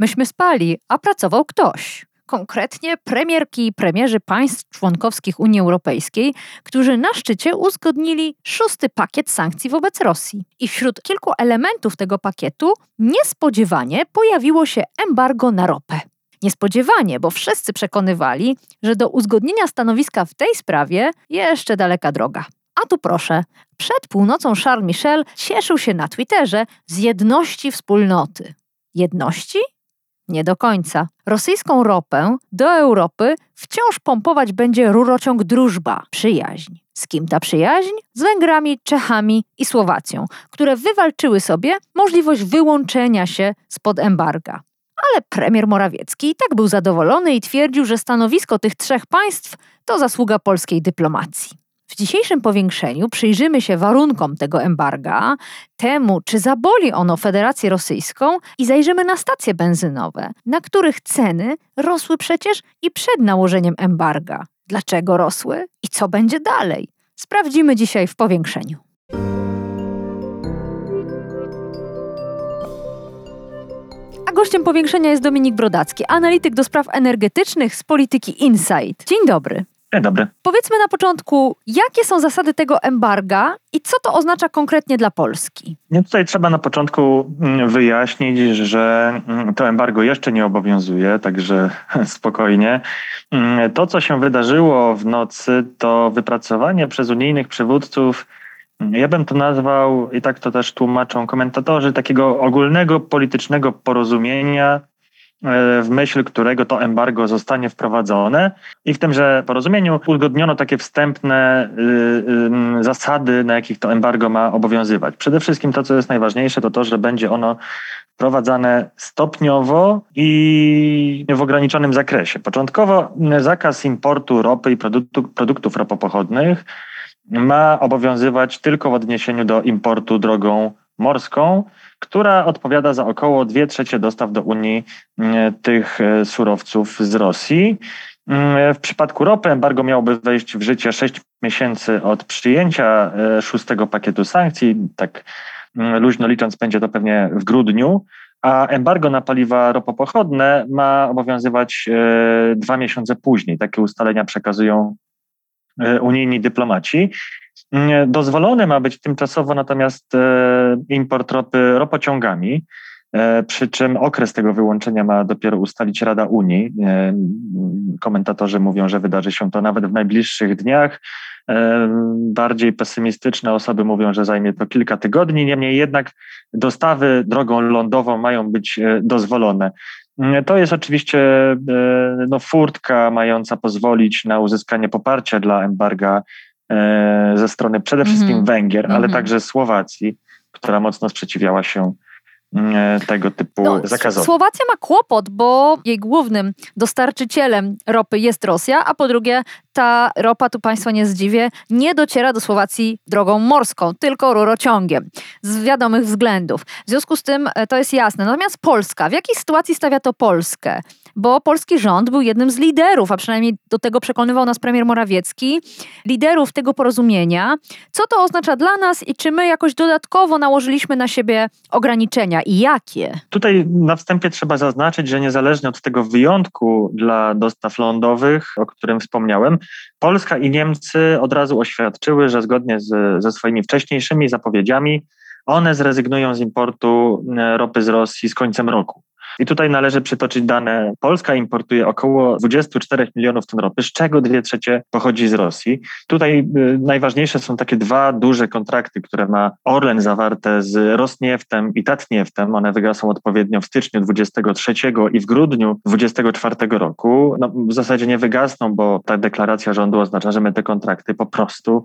Myśmy spali, a pracował ktoś. Konkretnie premierki i premierzy państw członkowskich Unii Europejskiej, którzy na szczycie uzgodnili szósty pakiet sankcji wobec Rosji. I wśród kilku elementów tego pakietu niespodziewanie pojawiło się embargo na ropę. Niespodziewanie, bo wszyscy przekonywali, że do uzgodnienia stanowiska w tej sprawie jeszcze daleka droga. A tu proszę, przed północą Charles Michel cieszył się na Twitterze z jedności wspólnoty. Jedności? Nie do końca. Rosyjską ropę do Europy wciąż pompować będzie rurociąg Drużba, przyjaźń. Z kim ta przyjaźń? Z Węgrami, Czechami i Słowacją, które wywalczyły sobie możliwość wyłączenia się spod embarga. Ale premier Morawiecki i tak był zadowolony i twierdził, że stanowisko tych trzech państw to zasługa polskiej dyplomacji. W dzisiejszym powiększeniu przyjrzymy się warunkom tego embarga, temu, czy zaboli ono Federację Rosyjską i zajrzymy na stacje benzynowe, na których ceny rosły przecież i przed nałożeniem embarga. Dlaczego rosły i co będzie dalej? Sprawdzimy dzisiaj w powiększeniu. A gościem powiększenia jest Dominik Brodacki, analityk do spraw energetycznych z polityki Insight. Dzień dobry. Dzień dobry. Powiedzmy na początku, jakie są zasady tego embarga i co to oznacza konkretnie dla Polski? Nie, tutaj trzeba na początku mm, wyjaśnić, że mm, to embargo jeszcze nie obowiązuje, także spokojnie. Mm, to, co się wydarzyło w nocy, to wypracowanie przez unijnych przywódców ja bym to nazwał, i tak to też tłumaczą komentatorzy, takiego ogólnego politycznego porozumienia w myśl którego to embargo zostanie wprowadzone i w tymże porozumieniu uzgodniono takie wstępne y, y, zasady, na jakich to embargo ma obowiązywać. Przede wszystkim to, co jest najważniejsze, to to, że będzie ono wprowadzane stopniowo i w ograniczonym zakresie. Początkowo zakaz importu ropy i produktu, produktów ropopochodnych ma obowiązywać tylko w odniesieniu do importu drogą morską, która odpowiada za około 2 trzecie dostaw do Unii mm, tych e, surowców z Rosji. Mm, w przypadku ropy embargo miałoby wejść w życie 6 miesięcy od przyjęcia e, szóstego pakietu sankcji. Tak mm, luźno licząc, będzie to pewnie w grudniu. A embargo na paliwa ropopochodne ma obowiązywać e, dwa miesiące później. Takie ustalenia przekazują unijni dyplomaci. Dozwolony ma być tymczasowo natomiast e, import ropy ropociągami, e, przy czym okres tego wyłączenia ma dopiero ustalić Rada Unii. E, komentatorzy mówią, że wydarzy się to nawet w najbliższych dniach. Bardziej pesymistyczne osoby mówią, że zajmie to kilka tygodni, niemniej jednak dostawy drogą lądową mają być dozwolone. To jest oczywiście no, furtka mająca pozwolić na uzyskanie poparcia dla embarga ze strony przede wszystkim -hmm. Węgier, ale mm -hmm. także Słowacji, która mocno sprzeciwiała się e, tego typu no, zakazowi. Słowacja ma kłopot, bo jej głównym dostarczycielem ropy jest Rosja, a po drugie ta ropa, tu Państwa nie zdziwię, nie dociera do Słowacji drogą morską, tylko rurociągiem. Z wiadomych względów. W związku z tym e, to jest jasne. Natomiast Polska, w jakiej sytuacji stawia to Polskę? Bo polski rząd był jednym z liderów, a przynajmniej do tego przekonywał nas premier Morawiecki, liderów tego porozumienia. Co to oznacza dla nas i czy my jakoś dodatkowo nałożyliśmy na siebie ograniczenia i jakie? Tutaj na wstępie trzeba zaznaczyć, że niezależnie od tego wyjątku dla dostaw lądowych, o którym wspomniałem, Polska i Niemcy od razu oświadczyły, że zgodnie z, ze swoimi wcześniejszymi zapowiedziami one zrezygnują z importu e, ropy z Rosji z końcem roku. I tutaj należy przytoczyć dane. Polska importuje około 24 milionów ton ropy, z czego dwie trzecie pochodzi z Rosji. Tutaj y, najważniejsze są takie dwa duże kontrakty, które ma Orlen zawarte z Rosnieftem i Tatnieftem. One wygasą odpowiednio w styczniu 23 i w grudniu 24 roku. No, w zasadzie nie wygasną, bo ta deklaracja rządu oznacza, że my te kontrakty po prostu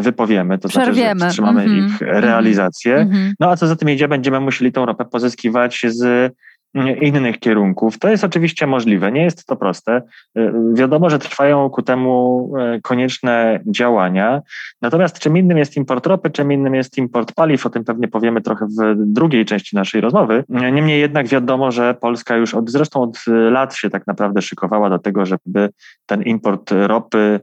wypowiemy, to Przerwiemy. znaczy, że wstrzymamy mm -hmm. ich realizację. Mm -hmm. No a co za tym idzie, będziemy musieli tą ropę pozyskiwać z innych kierunków. To jest oczywiście możliwe, nie jest to proste. Y, wiadomo, że trwają ku temu y, konieczne działania. Natomiast czym innym jest import ropy, czym innym jest import paliw, o tym pewnie powiemy trochę w drugiej części naszej rozmowy. Niemniej jednak wiadomo, że Polska już od, zresztą od lat się tak naprawdę szykowała do tego, żeby ten import ropy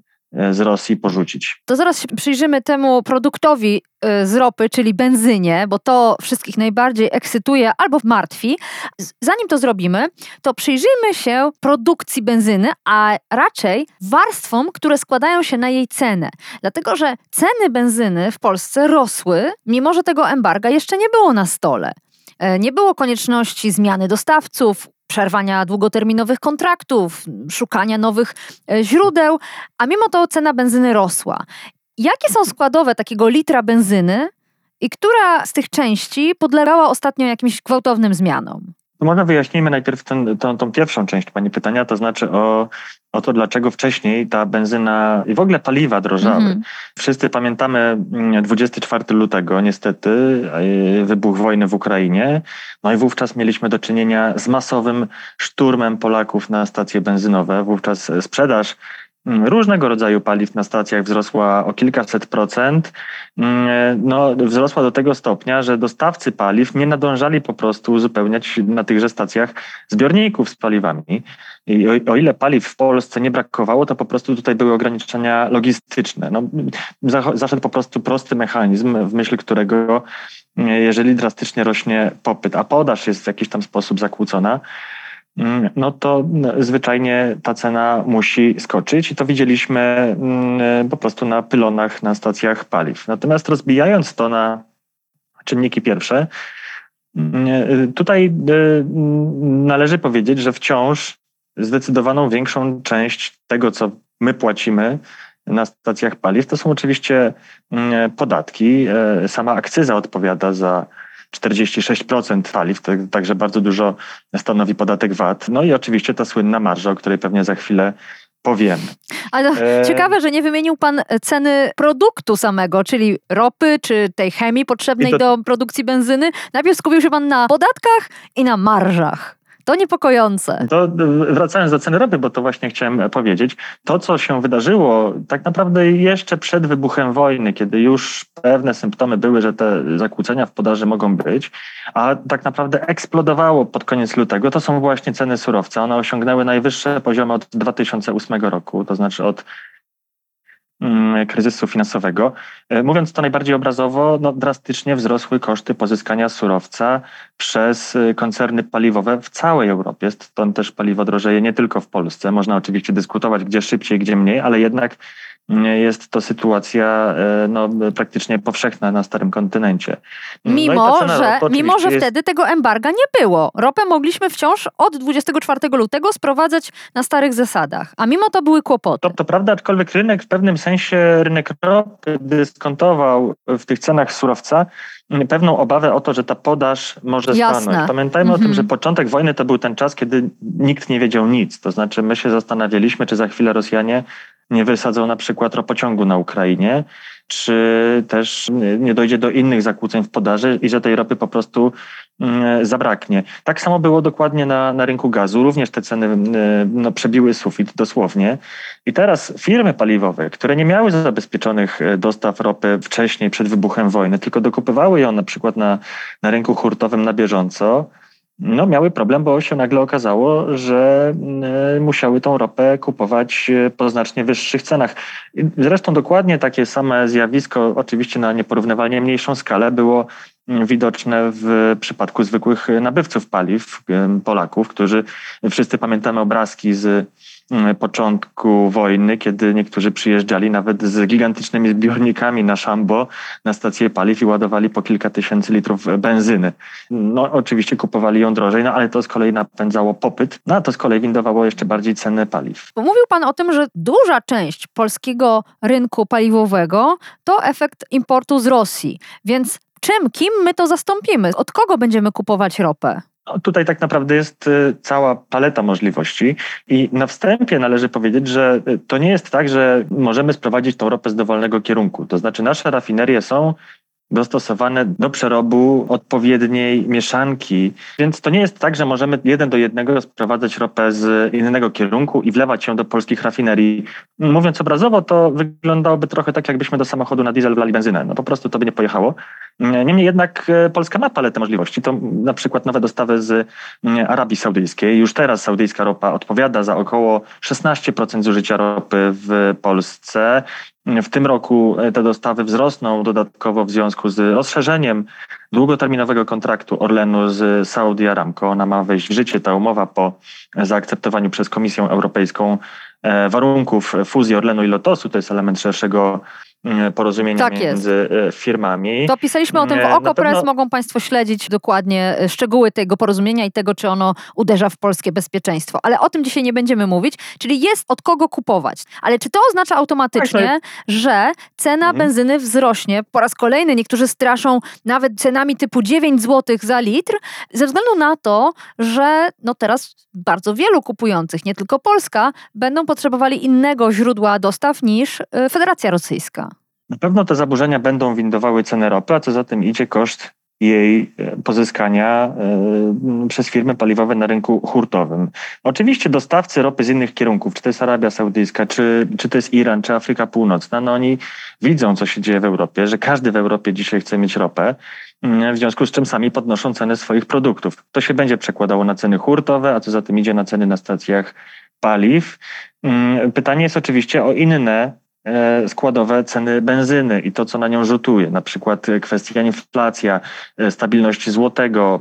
z Rosji porzucić. To zaraz się przyjrzymy temu produktowi y, z ropy, czyli benzynie, bo to wszystkich najbardziej ekscytuje albo martwi. Zanim to zrobimy, to przyjrzyjmy się produkcji benzyny, a raczej warstwom, które składają się na jej cenę. Dlatego, że ceny benzyny w Polsce rosły, mimo że tego embarga jeszcze nie było na stole. E, nie było konieczności zmiany dostawców, przerwania długoterminowych kontraktów, szukania nowych e, źródeł, a mimo to cena benzyny rosła. Jakie są składowe takiego litra benzyny i która z tych części podlegała ostatnio jakimś gwałtownym zmianom? Może wyjaśnijmy najpierw ten, tą, tą, pierwszą część Pani pytania, to znaczy o, o to, dlaczego wcześniej ta benzyna i w ogóle paliwa drożały. Mm. Wszyscy pamiętamy 24 mm, lutego, niestety, e, wybuch wojny w Ukrainie. No i wówczas mieliśmy do czynienia z masowym szturmem Polaków na stacje benzynowe. Wówczas sprzedaż różnego rodzaju paliw na stacjach wzrosła o kilkaset procent. Mm, no, wzrosła do tego stopnia, że dostawcy paliw nie nadążali po prostu uzupełniać na tychże stacjach zbiorników z paliwami. I o, o ile paliw w Polsce nie brakowało, to po prostu tutaj były ograniczenia logistyczne. No, zaszedł po prostu prosty mechanizm, w myśl którego mm, jeżeli drastycznie rośnie popyt, a podaż jest w jakiś tam sposób zakłócona, Mm, no to mm, zwyczajnie ta cena musi skoczyć i to widzieliśmy mm, po prostu na pylonach na stacjach paliw. Natomiast rozbijając to na czynniki pierwsze, tutaj y, należy powiedzieć, że wciąż zdecydowaną większą część tego, co my płacimy na stacjach paliw, to są oczywiście podatki. E, sama akcyza odpowiada za 46% paliw, to także bardzo dużo stanowi podatek VAT. No i oczywiście ta słynna marża, o której pewnie za chwilę powiemy. Ale e... ciekawe, że nie wymienił Pan ceny produktu samego, czyli ropy czy tej chemii potrzebnej to... do produkcji benzyny. Najpierw skupił się Pan na podatkach i na marżach. To niepokojące. To wracając do ceny ropy, bo to właśnie chciałem powiedzieć, to co się wydarzyło tak naprawdę jeszcze przed wybuchem wojny, kiedy już pewne symptomy były, że te zakłócenia w podaży mogą być, a tak naprawdę eksplodowało pod koniec lutego, to są właśnie ceny surowca. One osiągnęły najwyższe poziomy od 2008 roku, to znaczy od kryzysu finansowego. E, mówiąc to najbardziej obrazowo, no, drastycznie wzrosły koszty pozyskania surowca przez e, koncerny paliwowe w całej Europie. Stąd też paliwo drożeje nie tylko w Polsce. Można oczywiście dyskutować, gdzie szybciej, gdzie mniej, ale jednak jest to sytuacja e, no, praktycznie powszechna na starym kontynencie. No mimo, że, mimo że jest... wtedy tego embarga nie było. Ropę mogliśmy wciąż od 24 lutego sprowadzać na starych zasadach, a mimo to były kłopoty. To, to prawda, aczkolwiek rynek w pewnym sensie, rynek ropy dyskontował w tych cenach surowca pewną obawę o to, że ta podaż może Jasne. stanąć. Pamiętajmy mhm. o tym, mhm. że początek wojny to był ten czas, kiedy nikt nie wiedział nic. To znaczy my się zastanawialiśmy, czy za chwilę Rosjanie nie wysadzą na przykład ropociągu na Ukrainie, czy też nie dojdzie do innych zakłóceń w podaży i że tej ropy po prostu mm, zabraknie. Tak samo było dokładnie na, na rynku gazu. Również te ceny mm, no, przebiły sufit dosłownie. I teraz firmy paliwowe, które nie miały zabezpieczonych e, dostaw ropy wcześniej, przed wybuchem wojny, tylko dokupywały ją na przykład na, na rynku hurtowym na bieżąco, no, miały problem, bo się nagle okazało, że y, musiały tą ropę kupować e, po znacznie wyższych cenach. Zresztą dokładnie takie same zjawisko, oczywiście na nieporównywalnie mniejszą skalę, było widoczne w przypadku zwykłych nabywców paliw, Polaków, którzy wszyscy pamiętamy obrazki z Mm, początku wojny, kiedy niektórzy przyjeżdżali nawet z gigantycznymi zbiornikami na szambo, na stację paliw i ładowali po kilka tysięcy litrów benzyny. No oczywiście kupowali ją drożej, no ale to z kolei napędzało popyt, no a to z kolei windowało jeszcze bardziej ceny paliw. Mówił Pan o tym, że duża część polskiego rynku paliwowego to efekt importu z Rosji, więc czym, kim my to zastąpimy? Od kogo będziemy kupować ropę? No, tutaj tak naprawdę jest y, cała paleta możliwości i na wstępie należy powiedzieć, że y, to nie jest tak, że możemy sprowadzić tą ropę z dowolnego kierunku. To znaczy nasze rafinerie są dostosowane do przerobu odpowiedniej mieszanki. Więc to nie jest tak, że możemy jeden do jednego sprowadzać ropę z innego kierunku i wlewać ją do polskich rafinerii. Mówiąc obrazowo, to wyglądałoby trochę tak, jakbyśmy do samochodu na diesel wlali benzynę. No po prostu to by nie pojechało. Niemniej jednak e, Polska ma paletę możliwości. To na przykład nowe dostawy z mm, Arabii Saudyjskiej. Już teraz saudyjska ropa odpowiada za około 16% zużycia ropy w Polsce. W tym roku e, te dostawy wzrosną dodatkowo w związku z rozszerzeniem długoterminowego kontraktu Orlenu z Saudi Aramco. Ona ma wejść w życie, ta umowa po zaakceptowaniu przez Komisję Europejską e, warunków fuzji Orlenu i Lotosu. To jest element szerszego E, porozumienia tak między jest. firmami. To pisaliśmy o tym w e, OKO.press, pewno... mogą Państwo śledzić dokładnie e, szczegóły tego porozumienia i tego, czy ono uderza w polskie bezpieczeństwo. Ale o tym dzisiaj nie będziemy mówić, czyli jest od kogo kupować. Ale czy to oznacza automatycznie, tak, tak. że cena mhm. benzyny wzrośnie? Po raz kolejny niektórzy straszą nawet cenami typu 9 zł za litr, ze względu na to, że no teraz bardzo wielu kupujących, nie tylko Polska, będą potrzebowali innego źródła dostaw niż Federacja Rosyjska. Na pewno te zaburzenia będą windowały cenę ropy, a co za tym idzie koszt jej e, pozyskania e, przez firmy paliwowe na rynku hurtowym. Oczywiście dostawcy ropy z innych kierunków, czy to jest Arabia Saudyjska, czy, czy to jest Iran, czy Afryka Północna, no oni widzą, co się dzieje w Europie, że każdy w Europie dzisiaj chce mieć ropę, w związku z czym sami podnoszą ceny swoich produktów. To się będzie przekładało na ceny hurtowe, a co za tym idzie na ceny na stacjach paliw. Pytanie jest oczywiście o inne składowe ceny benzyny i to, co na nią rzutuje, na przykład kwestia inflacja, e, stabilności złotego,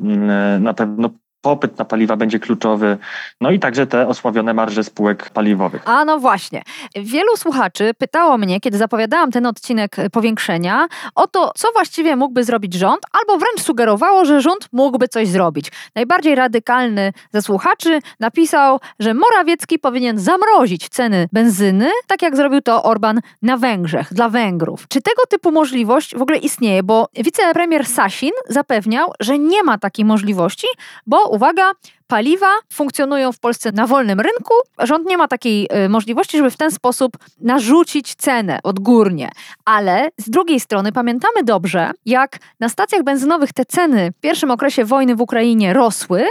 na pewno popyt na paliwa będzie kluczowy, no i także te osławione marże spółek paliwowych. A no właśnie. Wielu słuchaczy pytało mnie, kiedy zapowiadałam ten odcinek powiększenia, o to, co właściwie mógłby zrobić rząd, albo wręcz sugerowało, że rząd mógłby coś zrobić. Najbardziej radykalny ze słuchaczy napisał, że Morawiecki powinien zamrozić ceny benzyny, tak jak zrobił to Orban na Węgrzech, dla Węgrów. Czy tego typu możliwość w ogóle istnieje? Bo wicepremier Sasin zapewniał, że nie ma takiej możliwości, bo uwaga, paliwa funkcjonują w Polsce na wolnym rynku. Rząd nie ma takiej y, możliwości, żeby w ten sposób narzucić cenę odgórnie. Ale z drugiej strony pamiętamy dobrze, jak na stacjach benzynowych te ceny w pierwszym okresie wojny w Ukrainie rosły,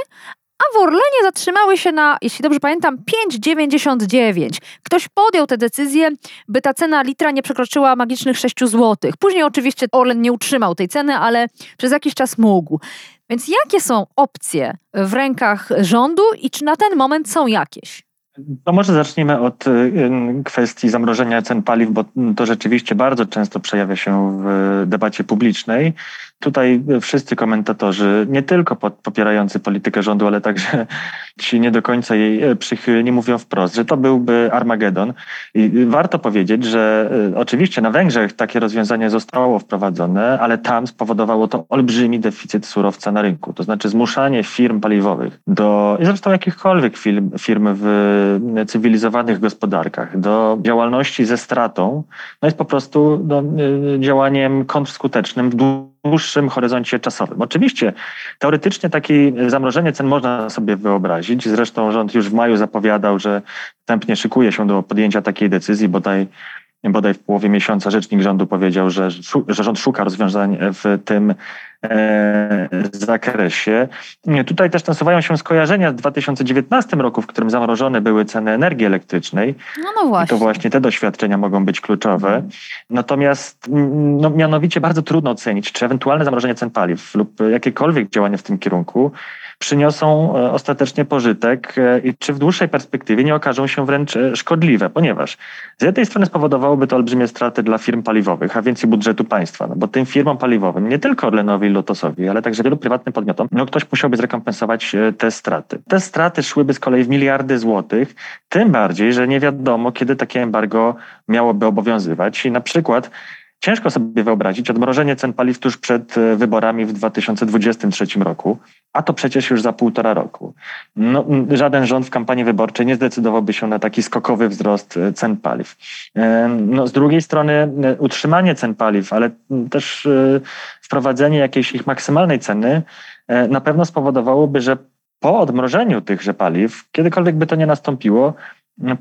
a w Orlenie zatrzymały się na, jeśli dobrze pamiętam, 5,99. Ktoś podjął tę decyzję, by ta cena litra nie przekroczyła magicznych 6 zł. Później oczywiście Orlen nie utrzymał tej ceny, ale przez jakiś czas mógł. Więc jakie są opcje w rękach rządu i czy na ten moment są jakieś? To może zaczniemy od y, kwestii zamrożenia cen paliw, bo to rzeczywiście bardzo często przejawia się w debacie publicznej. Tutaj wszyscy komentatorzy, nie tylko popierający politykę rządu, ale także ci nie do końca jej e, przychylni, mówią wprost, że to byłby Armagedon. I warto powiedzieć, że e, oczywiście na Węgrzech takie rozwiązanie zostało wprowadzone, ale tam spowodowało to olbrzymi deficyt surowca na rynku. To znaczy zmuszanie firm paliwowych do, i zresztą jakichkolwiek firm, firm w cywilizowanych gospodarkach, do działalności ze stratą, no jest po prostu no, działaniem kontrskutecznym w dłuższym horyzoncie czasowym. Oczywiście teoretycznie takie zamrożenie cen można sobie wyobrazić. Zresztą rząd już w maju zapowiadał, że wstępnie szykuje się do podjęcia takiej decyzji, bodaj bodaj w połowie miesiąca rzecznik rządu powiedział, że, że rząd szuka rozwiązań w tym e, zakresie. Tutaj też nasuwają się skojarzenia z 2019 roku, w którym zamrożone były ceny energii elektrycznej. No, no właśnie. I to właśnie te doświadczenia mogą być kluczowe. Natomiast no, mianowicie bardzo trudno ocenić, czy ewentualne zamrożenie cen paliw lub jakiekolwiek działanie w tym kierunku przyniosą e, ostatecznie pożytek e, i czy w dłuższej perspektywie nie okażą się wręcz e, szkodliwe, ponieważ z jednej strony spowodowałoby to olbrzymie straty dla firm paliwowych, a więc i budżetu państwa, no bo tym firmom paliwowym, nie tylko Orlenowi i Lotosowi, ale także wielu prywatnym podmiotom, no ktoś musiałby zrekompensować te straty. Te straty szłyby z kolei w miliardy złotych, tym bardziej, że nie wiadomo, kiedy takie embargo miałoby obowiązywać i na przykład Ciężko sobie wyobrazić odmrożenie cen paliw tuż przed wyborami w 2023 roku a to przecież już za półtora roku. No, żaden rząd w kampanii wyborczej nie zdecydowałby się na taki skokowy wzrost e, cen paliw. E, no, z drugiej strony e, utrzymanie cen paliw, ale też wprowadzenie jakiejś ich maksymalnej ceny e, na pewno spowodowałoby, że po odmrożeniu tychże paliw, kiedykolwiek by to nie nastąpiło,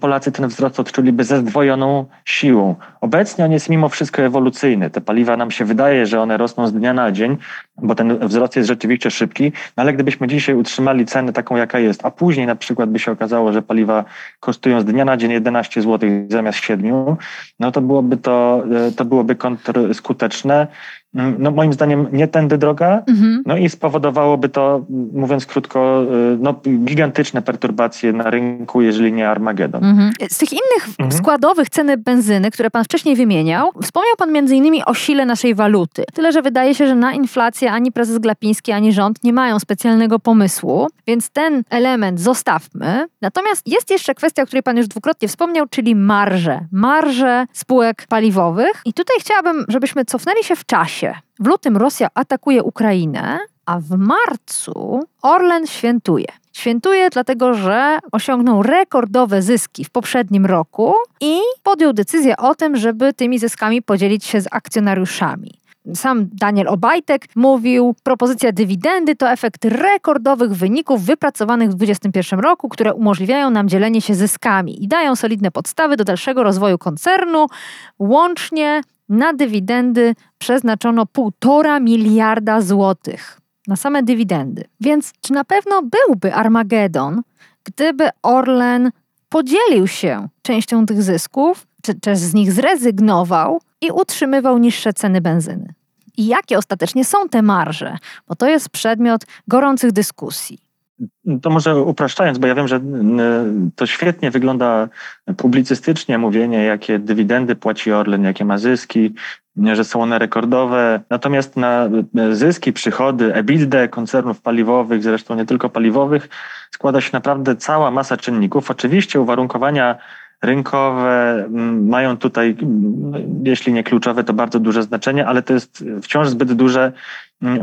Polacy ten wzrost odczuliby ze zdwojoną siłą. Obecnie on jest mimo wszystko ewolucyjny. Te paliwa nam się wydaje, że one rosną z dnia na dzień, bo ten wzrost jest rzeczywiście szybki, no ale gdybyśmy dzisiaj utrzymali cenę taką, jaka jest, a później na przykład by się okazało, że paliwa kosztują z dnia na dzień 11 zł zamiast 7, no to byłoby to, e, to byłoby kontrskuteczne. Mm, no moim zdaniem nie tędy droga, mhm. no i spowodowałoby to, mówiąc krótko, y, no, gigantyczne perturbacje na rynku, jeżeli nie Armagedon. Mhm. Z tych innych mhm. składowych ceny benzyny, które pan wcześniej wymieniał, wspomniał pan między innymi o sile naszej waluty. Tyle, że wydaje się, że na inflację ani prezes Glapiński, ani rząd nie mają specjalnego pomysłu, więc ten element zostawmy. Natomiast jest jeszcze kwestia, o której pan już dwukrotnie wspomniał, czyli marże. Marże spółek paliwowych. I tutaj chciałabym, żebyśmy cofnęli się w czasie w lutym Rosja atakuje Ukrainę, a w marcu Orlen świętuje. Świętuje dlatego, że osiągnął rekordowe zyski w poprzednim roku i podjął decyzję o tym, żeby tymi zyskami podzielić się z akcjonariuszami. Sam Daniel Obajtek mówił, propozycja dywidendy to efekt rekordowych wyników wypracowanych w 2021 roku, które umożliwiają nam dzielenie się zyskami i dają solidne podstawy do dalszego rozwoju koncernu. Łącznie na dywidendy przeznaczono 1,5 miliarda złotych. Na same dywidendy. Więc czy na pewno byłby Armagedon, gdyby Orlen podzielił się częścią tych zysków, czy też z nich zrezygnował i utrzymywał niższe ceny benzyny? I jakie ostatecznie są te marże? Bo to jest przedmiot gorących dyskusji. To może upraszczając, bo ja wiem, że to świetnie wygląda publicystycznie mówienie, jakie dywidendy płaci Orlen, jakie ma zyski, że są one rekordowe. Natomiast na zyski, przychody, EBITDA koncernów paliwowych, zresztą nie tylko paliwowych, składa się naprawdę cała masa czynników. Oczywiście uwarunkowania rynkowe mają tutaj, jeśli nie kluczowe, to bardzo duże znaczenie, ale to jest wciąż zbyt duże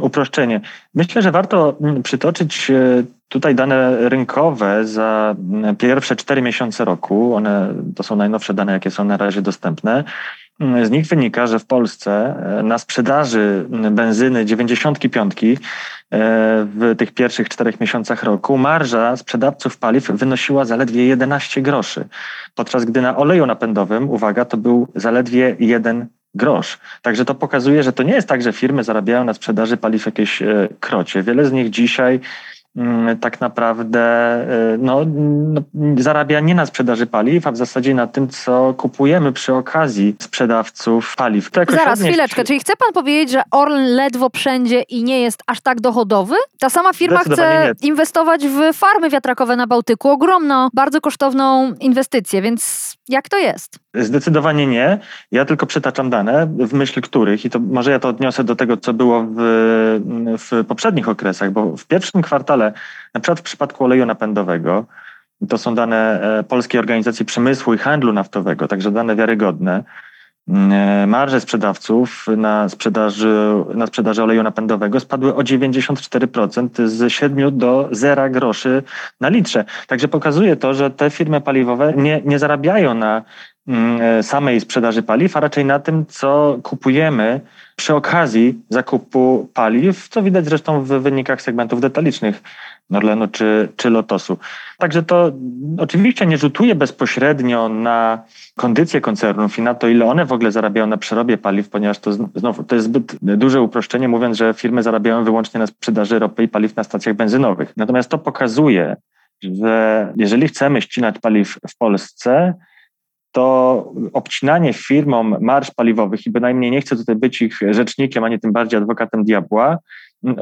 uproszczenie. Myślę, że warto przytoczyć e, tutaj dane rynkowe za pierwsze cztery miesiące roku. One to są najnowsze dane, jakie są na razie dostępne. Z nich wynika, że w Polsce e, na sprzedaży benzyny 95 e, w tych pierwszych czterech miesiącach roku marża sprzedawców paliw wynosiła zaledwie 11 groszy, podczas gdy na oleju napędowym, uwaga, to był zaledwie 1 grosz. Także to pokazuje, że to nie jest tak, że firmy zarabiają na sprzedaży paliw jakieś e, krocie. Wiele z nich dzisiaj tak naprawdę y, no, no, zarabia nie na sprzedaży paliw, a w zasadzie na tym, co kupujemy przy okazji sprzedawców paliw. Zaraz, chwileczkę. Czyli chce pan powiedzieć, że Orlen ledwo wszędzie i nie jest aż tak dochodowy? Ta sama firma chce nie. inwestować w farmy wiatrakowe na Bałtyku. Ogromną, bardzo kosztowną inwestycję, więc jak to jest? Zdecydowanie nie. Ja tylko przytaczam dane, w myśl których, i to może ja to odniosę do tego, co było w, w poprzednich okresach, bo w pierwszym kwartale, na przykład w przypadku oleju napędowego, to są dane e, Polskiej Organizacji Przemysłu i Handlu Naftowego, także dane wiarygodne. E, marże sprzedawców na sprzedaży, na sprzedaży oleju napędowego spadły o 94% z 7 do 0 groszy na litrze. Także pokazuje to, że te firmy paliwowe nie, nie zarabiają na mm, samej sprzedaży paliw, a raczej na tym, co kupujemy przy okazji zakupu paliw, co widać zresztą w wynikach segmentów detalicznych Norlenu czy, czy Lotosu. Także to oczywiście nie rzutuje bezpośrednio na kondycję koncernów i na to, ile one w ogóle zarabiają na przerobie paliw, ponieważ to znowu to jest zbyt duże uproszczenie, mówiąc, że firmy zarabiają wyłącznie na sprzedaży ropy i paliw na stacjach benzynowych. Natomiast to pokazuje, że jeżeli chcemy ścinać paliw w Polsce, to obcinanie firmom marsz paliwowych i bynajmniej nie chcę tutaj być ich rzecznikiem, ani tym bardziej adwokatem diabła,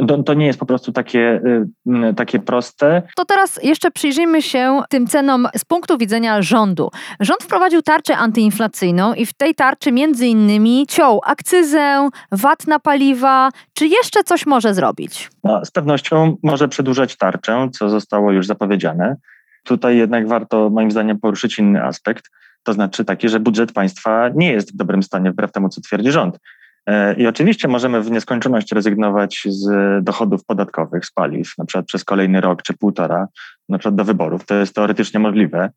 to, to, nie jest po prostu takie, y, takie proste. To teraz jeszcze przyjrzyjmy się tym cenom z punktu widzenia rządu. Rząd wprowadził tarczę antyinflacyjną i w tej tarczy między innymi ciął akcyzę, VAT na paliwa. Czy jeszcze coś może zrobić? No, z pewnością może przedłużać tarczę, co zostało już zapowiedziane. Tutaj jednak warto moim zdaniem poruszyć inny aspekt, to znaczy taki, że budżet państwa nie jest w dobrym stanie, wbrew temu, co twierdzi rząd. E, I oczywiście możemy w nieskończoność rezygnować z dochodów podatkowych z paliw, na przykład przez kolejny rok czy półtora, na przykład do wyborów. To jest teoretycznie możliwe,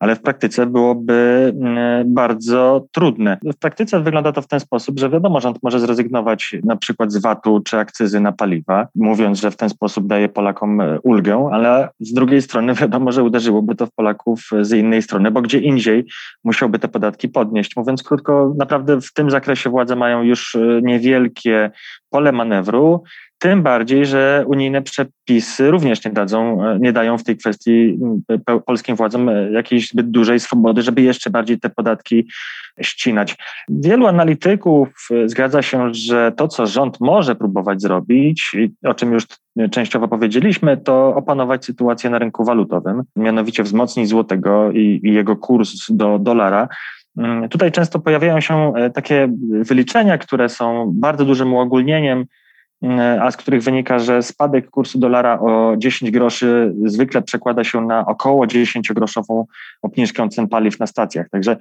ale w praktyce byłoby mm, bardzo trudne. W praktyce wygląda to w ten sposób, że wiadomo, rząd może zrezygnować na przykład z VAT-u czy akcyzy na paliwa, mówiąc, że w ten sposób daje Polakom e, ulgę, ale z drugiej strony wiadomo, że uderzyłoby to w Polaków z innej strony, bo gdzie indziej musiałby te podatki podnieść. Mówiąc krótko, naprawdę w tym zakresie władze mają już e, niewielkie pole manewru. Tym bardziej, że unijne przepisy również nie, dadzą, e, nie dają w tej kwestii polskim władzom e, jakiejś zbyt dużej swobody, żeby jeszcze bardziej te podatki ścinać. Wielu analityków e, zgadza się, że to, co rząd może próbować zrobić, o czym już częściowo powiedzieliśmy, to opanować sytuację na rynku walutowym, mianowicie wzmocnić złotego i, i jego kurs do dolara. Mm, tutaj często pojawiają się takie wyliczenia, które są bardzo dużym uogólnieniem a z których wynika, że spadek kursu dolara o 10 groszy zwykle przekłada się na około 10-groszową obniżkę cen paliw na stacjach. Także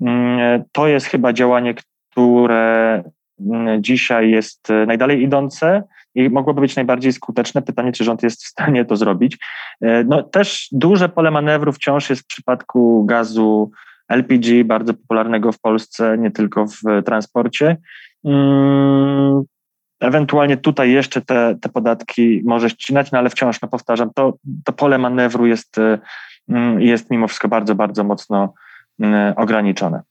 mm, to jest chyba działanie, które mm, dzisiaj jest najdalej idące i mogłoby być najbardziej skuteczne. Pytanie, czy rząd jest w stanie to zrobić. E, no, też duże pole manewru wciąż jest w przypadku gazu LPG, bardzo popularnego w Polsce, nie tylko w transporcie. Ewentualnie tutaj jeszcze te, te podatki może ścinać, no ale wciąż, no powtarzam, to, to pole manewru jest, y, mm, jest mimo wszystko bardzo, bardzo mocno mm, ograniczone.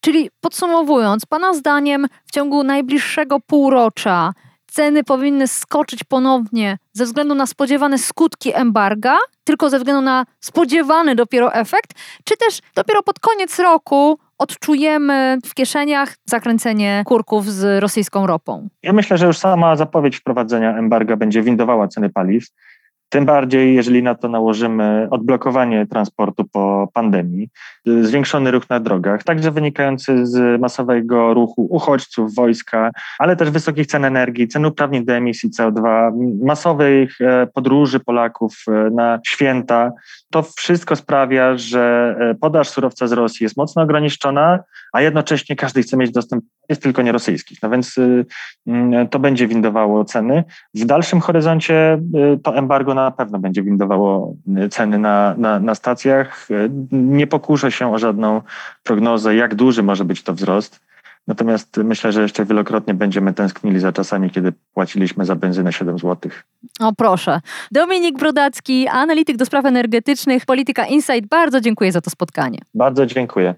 Czyli podsumowując, Pana zdaniem w ciągu najbliższego półrocza ceny powinny skoczyć ponownie ze względu na spodziewane skutki embarga, tylko ze względu na spodziewany dopiero efekt, czy też dopiero pod koniec roku odczujemy w kieszeniach zakręcenie kurków z rosyjską ropą? Ja myślę, że już sama zapowiedź wprowadzenia embarga będzie windowała ceny paliw. Tym bardziej, jeżeli na to nałożymy odblokowanie transportu po pandemii, zwiększony ruch na drogach, także wynikający z masowego ruchu uchodźców, wojska, ale też wysokich cen energii, cen uprawnień do emisji CO2, masowych e, podróży Polaków e, na święta. To wszystko sprawia, że e, podaż surowca z Rosji jest mocno ograniczona, a jednocześnie każdy chce mieć dostęp, jest tylko nie rosyjskich. No więc mm, to będzie windowało ceny. W dalszym horyzoncie to embargo na pewno będzie windowało ceny na, na, na stacjach. Nie pokuszę się o żadną prognozę, jak duży może być to wzrost. Natomiast myślę, że jeszcze wielokrotnie będziemy tęsknili za czasami, kiedy płaciliśmy za benzynę 7 zł. O proszę. Dominik Brodacki, analityk do spraw energetycznych, Polityka Insight. Bardzo dziękuję za to spotkanie. Bardzo dziękuję.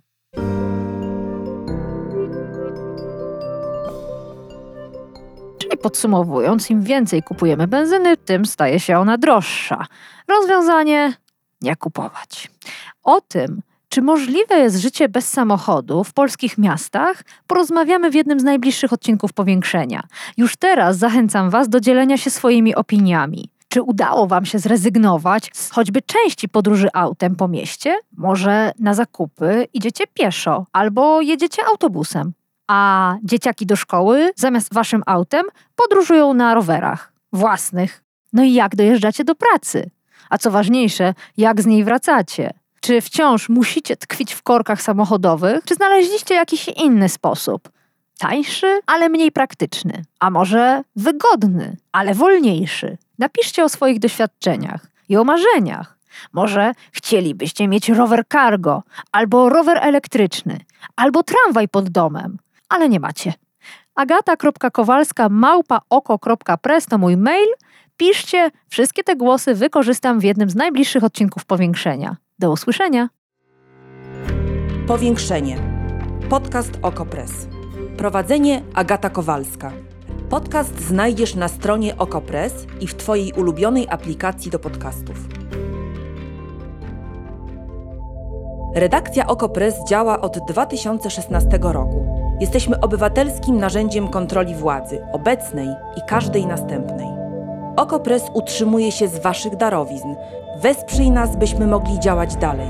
Czyli podsumowując, im więcej kupujemy benzyny, tym staje się ona droższa. Rozwiązanie nie kupować. O tym, czy możliwe jest życie bez samochodu w polskich miastach? Porozmawiamy w jednym z najbliższych odcinków powiększenia. Już teraz zachęcam Was do dzielenia się swoimi opiniami. Czy udało Wam się zrezygnować z choćby części podróży autem po mieście? Może na zakupy idziecie pieszo albo jedziecie autobusem? A dzieciaki do szkoły zamiast Waszym autem podróżują na rowerach własnych. No i jak dojeżdżacie do pracy? A co ważniejsze, jak z niej wracacie? Czy wciąż musicie tkwić w korkach samochodowych, czy znaleźliście jakiś inny sposób? Tańszy, ale mniej praktyczny, a może wygodny, ale wolniejszy. Napiszcie o swoich doświadczeniach i o marzeniach. Może chcielibyście mieć rower cargo, albo rower elektryczny, albo tramwaj pod domem, ale nie macie. agata.kowalska małpa oko.press to mój mail. Piszcie, wszystkie te głosy wykorzystam w jednym z najbliższych odcinków powiększenia. Do usłyszenia. Powiększenie. Podcast Okopres. Prowadzenie Agata Kowalska. Podcast znajdziesz na stronie Okopres i w Twojej ulubionej aplikacji do podcastów. Redakcja Okopres działa od 2016 roku. Jesteśmy obywatelskim narzędziem kontroli władzy, obecnej i każdej następnej. Okopres utrzymuje się z Waszych darowizn – Wesprzyj nas, byśmy mogli działać dalej.